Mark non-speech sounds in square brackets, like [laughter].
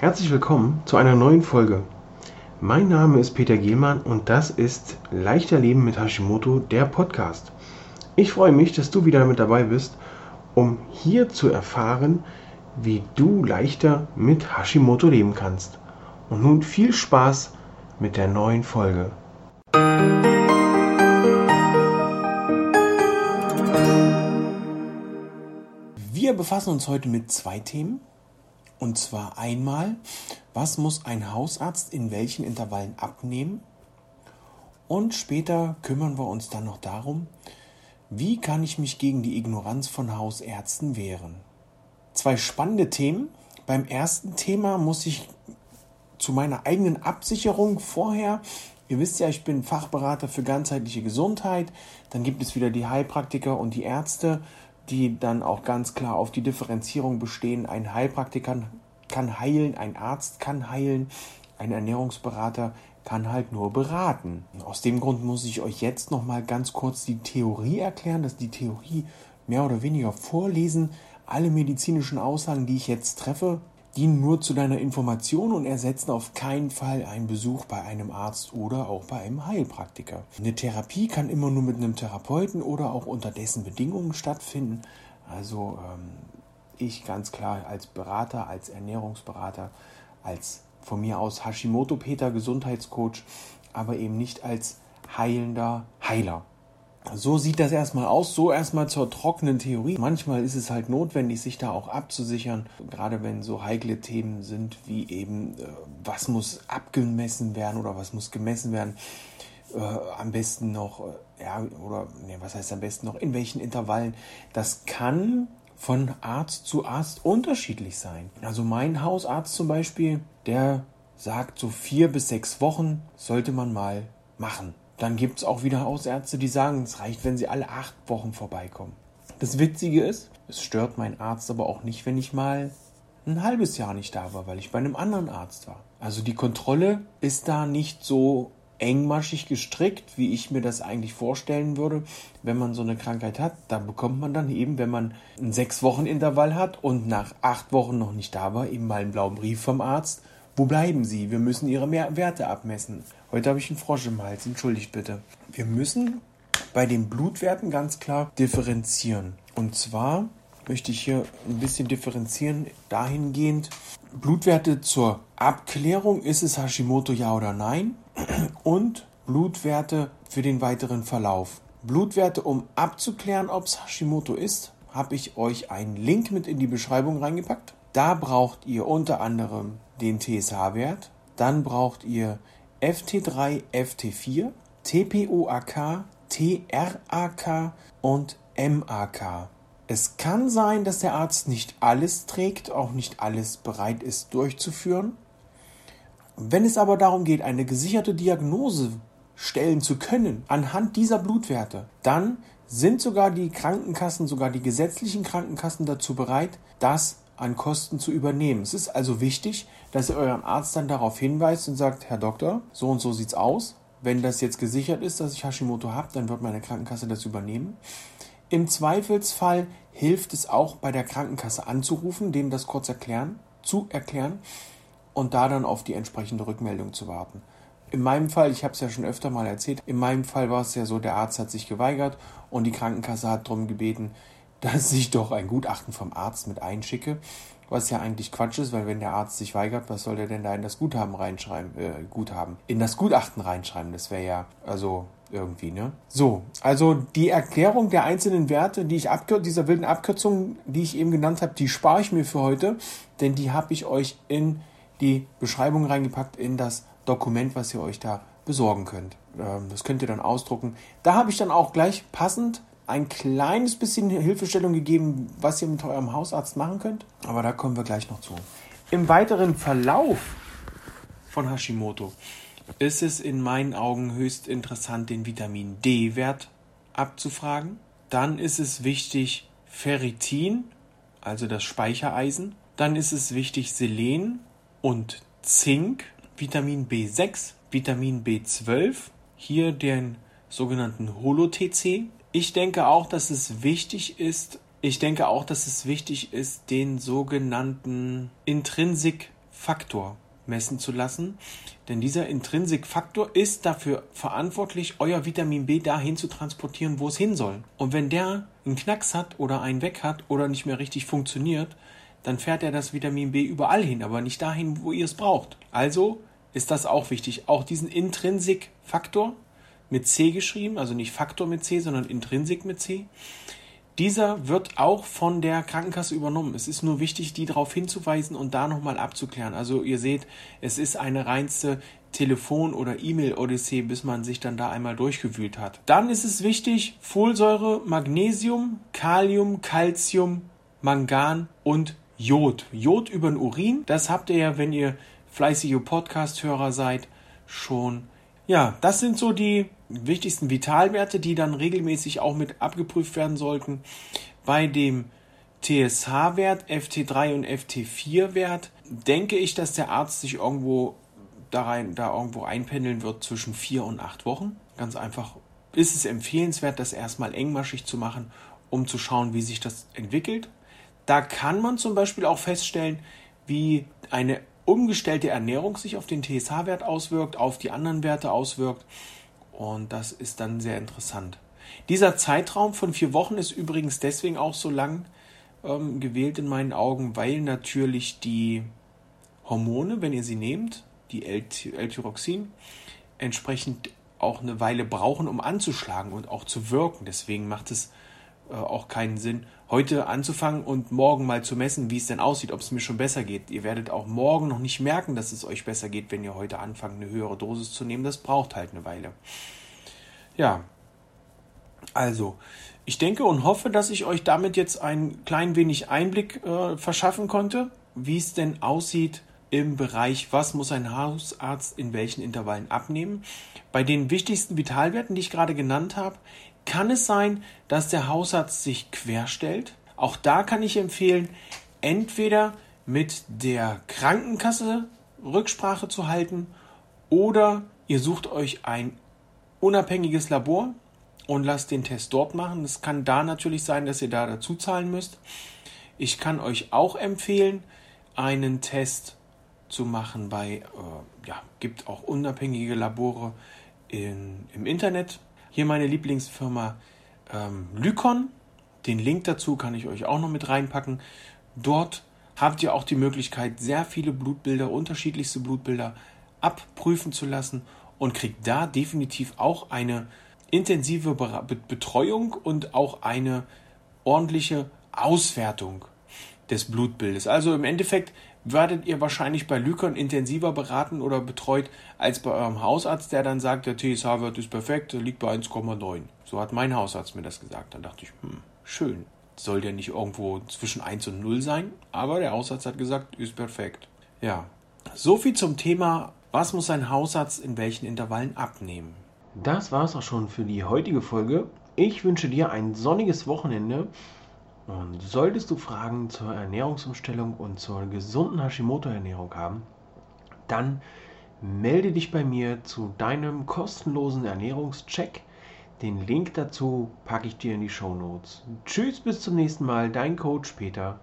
Herzlich willkommen zu einer neuen Folge. Mein Name ist Peter Gielmann und das ist Leichter Leben mit Hashimoto, der Podcast. Ich freue mich, dass du wieder mit dabei bist, um hier zu erfahren, wie du leichter mit Hashimoto leben kannst. Und nun viel Spaß mit der neuen Folge. Wir befassen uns heute mit zwei Themen. Und zwar einmal, was muss ein Hausarzt in welchen Intervallen abnehmen? Und später kümmern wir uns dann noch darum, wie kann ich mich gegen die Ignoranz von Hausärzten wehren? Zwei spannende Themen. Beim ersten Thema muss ich zu meiner eigenen Absicherung vorher Ihr wisst ja, ich bin Fachberater für ganzheitliche Gesundheit. Dann gibt es wieder die Heilpraktiker und die Ärzte die dann auch ganz klar auf die Differenzierung bestehen. Ein Heilpraktiker kann heilen, ein Arzt kann heilen, ein Ernährungsberater kann halt nur beraten. Aus dem Grund muss ich euch jetzt noch mal ganz kurz die Theorie erklären, dass die Theorie mehr oder weniger vorlesen. Alle medizinischen Aussagen, die ich jetzt treffe, dienen nur zu deiner Information und ersetzen auf keinen Fall einen Besuch bei einem Arzt oder auch bei einem Heilpraktiker. Eine Therapie kann immer nur mit einem Therapeuten oder auch unter dessen Bedingungen stattfinden. Also ähm, ich ganz klar als Berater, als Ernährungsberater, als von mir aus Hashimoto-Peter, Gesundheitscoach, aber eben nicht als heilender Heiler. So sieht das erstmal aus, so erstmal zur trockenen Theorie. Manchmal ist es halt notwendig, sich da auch abzusichern, gerade wenn so heikle Themen sind wie eben, äh, was muss abgemessen werden oder was muss gemessen werden. Äh, am besten noch, äh, ja, oder, ne, was heißt am besten noch, in welchen Intervallen. Das kann von Arzt zu Arzt unterschiedlich sein. Also mein Hausarzt zum Beispiel, der sagt, so vier bis sechs Wochen sollte man mal machen. Dann gibt es auch wieder Hausärzte, die sagen, es reicht, wenn sie alle acht Wochen vorbeikommen. Das Witzige ist, es stört meinen Arzt aber auch nicht, wenn ich mal ein halbes Jahr nicht da war, weil ich bei einem anderen Arzt war. Also die Kontrolle ist da nicht so engmaschig gestrickt, wie ich mir das eigentlich vorstellen würde, wenn man so eine Krankheit hat. Da bekommt man dann eben, wenn man ein sechs Wochen Intervall hat und nach acht Wochen noch nicht da war, eben mal einen blauen Brief vom Arzt. Wo bleiben Sie? Wir müssen Ihre Werte abmessen. Heute habe ich einen Frosch im Hals, entschuldigt bitte. Wir müssen bei den Blutwerten ganz klar differenzieren. Und zwar möchte ich hier ein bisschen differenzieren dahingehend. Blutwerte zur Abklärung, ist es Hashimoto ja oder nein? [clears throat] Und Blutwerte für den weiteren Verlauf. Blutwerte, um abzuklären, ob es Hashimoto ist, habe ich euch einen Link mit in die Beschreibung reingepackt. Da braucht ihr unter anderem den TSH-Wert, dann braucht ihr FT3, FT4, TPOAK, TRAK und MAK. Es kann sein, dass der Arzt nicht alles trägt, auch nicht alles bereit ist durchzuführen. Wenn es aber darum geht, eine gesicherte Diagnose stellen zu können anhand dieser Blutwerte, dann sind sogar die Krankenkassen, sogar die gesetzlichen Krankenkassen dazu bereit, das an Kosten zu übernehmen. Es ist also wichtig, dass ihr euren Arzt dann darauf hinweist und sagt, Herr Doktor, so und so sieht's aus. Wenn das jetzt gesichert ist, dass ich Hashimoto habe, dann wird meine Krankenkasse das übernehmen. Im Zweifelsfall hilft es auch bei der Krankenkasse anzurufen, denen das kurz erklären, zu erklären und da dann auf die entsprechende Rückmeldung zu warten. In meinem Fall, ich habe es ja schon öfter mal erzählt, in meinem Fall war es ja so, der Arzt hat sich geweigert und die Krankenkasse hat darum gebeten, dass ich doch ein Gutachten vom Arzt mit einschicke. Was ja eigentlich Quatsch ist, weil wenn der Arzt sich weigert, was soll der denn da in das Guthaben reinschreiben, äh, Guthaben, in das Gutachten reinschreiben? Das wäre ja, also irgendwie, ne? So, also die Erklärung der einzelnen Werte, die ich abkür dieser wilden Abkürzung, die ich eben genannt habe, die spare ich mir für heute, denn die habe ich euch in die Beschreibung reingepackt, in das Dokument, was ihr euch da besorgen könnt. Ähm, das könnt ihr dann ausdrucken. Da habe ich dann auch gleich passend ein kleines bisschen Hilfestellung gegeben, was ihr mit eurem Hausarzt machen könnt. Aber da kommen wir gleich noch zu. Im weiteren Verlauf von Hashimoto ist es in meinen Augen höchst interessant, den Vitamin D-Wert abzufragen. Dann ist es wichtig, Ferritin, also das Speichereisen. Dann ist es wichtig, Selen und Zink, Vitamin B6, Vitamin B12, hier den sogenannten Holo-TC, ich denke auch, dass es wichtig ist, ich denke auch, dass es wichtig ist, den sogenannten Intrinsic Faktor messen zu lassen. Denn dieser Intrinsikfaktor ist dafür verantwortlich, euer Vitamin B dahin zu transportieren, wo es hin soll. Und wenn der einen Knacks hat oder einen weg hat oder nicht mehr richtig funktioniert, dann fährt er das Vitamin B überall hin, aber nicht dahin, wo ihr es braucht. Also ist das auch wichtig. Auch diesen Intrinsikfaktor mit C geschrieben, also nicht Faktor mit C, sondern Intrinsik mit C. Dieser wird auch von der Krankenkasse übernommen. Es ist nur wichtig, die darauf hinzuweisen und da nochmal abzuklären. Also ihr seht, es ist eine reinste Telefon- oder E-Mail-Odyssee, bis man sich dann da einmal durchgewühlt hat. Dann ist es wichtig, Folsäure, Magnesium, Kalium, Calcium, Mangan und Jod. Jod über den Urin, das habt ihr ja, wenn ihr fleißige Podcast-Hörer seid, schon. Ja, das sind so die wichtigsten Vitalwerte, die dann regelmäßig auch mit abgeprüft werden sollten. Bei dem TSH-Wert, FT3 und FT4-Wert, denke ich, dass der Arzt sich irgendwo da, rein, da irgendwo einpendeln wird zwischen vier und acht Wochen. Ganz einfach ist es empfehlenswert, das erstmal engmaschig zu machen, um zu schauen, wie sich das entwickelt. Da kann man zum Beispiel auch feststellen, wie eine umgestellte Ernährung sich auf den TSH-Wert auswirkt, auf die anderen Werte auswirkt. Und das ist dann sehr interessant. Dieser Zeitraum von vier Wochen ist übrigens deswegen auch so lang ähm, gewählt in meinen Augen, weil natürlich die Hormone, wenn ihr sie nehmt, die L-Tyroxin, entsprechend auch eine Weile brauchen, um anzuschlagen und auch zu wirken. Deswegen macht es auch keinen Sinn, heute anzufangen und morgen mal zu messen, wie es denn aussieht, ob es mir schon besser geht. Ihr werdet auch morgen noch nicht merken, dass es euch besser geht, wenn ihr heute anfangt, eine höhere Dosis zu nehmen. Das braucht halt eine Weile. Ja, also, ich denke und hoffe, dass ich euch damit jetzt ein klein wenig Einblick äh, verschaffen konnte, wie es denn aussieht im Bereich, was muss ein Hausarzt in welchen Intervallen abnehmen. Bei den wichtigsten Vitalwerten, die ich gerade genannt habe, kann es sein, dass der Hausarzt sich querstellt. Auch da kann ich empfehlen, entweder mit der Krankenkasse Rücksprache zu halten oder ihr sucht euch ein unabhängiges Labor und lasst den Test dort machen. Es kann da natürlich sein, dass ihr da dazu zahlen müsst. Ich kann euch auch empfehlen, einen Test zu machen bei, äh, ja, gibt auch unabhängige Labore in, im Internet. Hier meine Lieblingsfirma ähm, Lykon. Den Link dazu kann ich euch auch noch mit reinpacken. Dort habt ihr auch die Möglichkeit, sehr viele Blutbilder, unterschiedlichste Blutbilder abprüfen zu lassen und kriegt da definitiv auch eine intensive Betreuung und auch eine ordentliche Auswertung des Blutbildes. Also im Endeffekt werdet ihr wahrscheinlich bei Lykon intensiver beraten oder betreut als bei eurem Hausarzt, der dann sagt, der TSH-Wert ist perfekt, liegt bei 1,9. So hat mein Hausarzt mir das gesagt. Dann dachte ich, hm, schön. Soll der nicht irgendwo zwischen 1 und 0 sein? Aber der Hausarzt hat gesagt, ist perfekt. Ja, so viel zum Thema, was muss ein Hausarzt in welchen Intervallen abnehmen. Das war es auch schon für die heutige Folge. Ich wünsche dir ein sonniges Wochenende und solltest du Fragen zur Ernährungsumstellung und zur gesunden Hashimoto-Ernährung haben, dann melde dich bei mir zu deinem kostenlosen Ernährungscheck. Den Link dazu packe ich dir in die Show Notes. Tschüss, bis zum nächsten Mal, dein Coach Peter.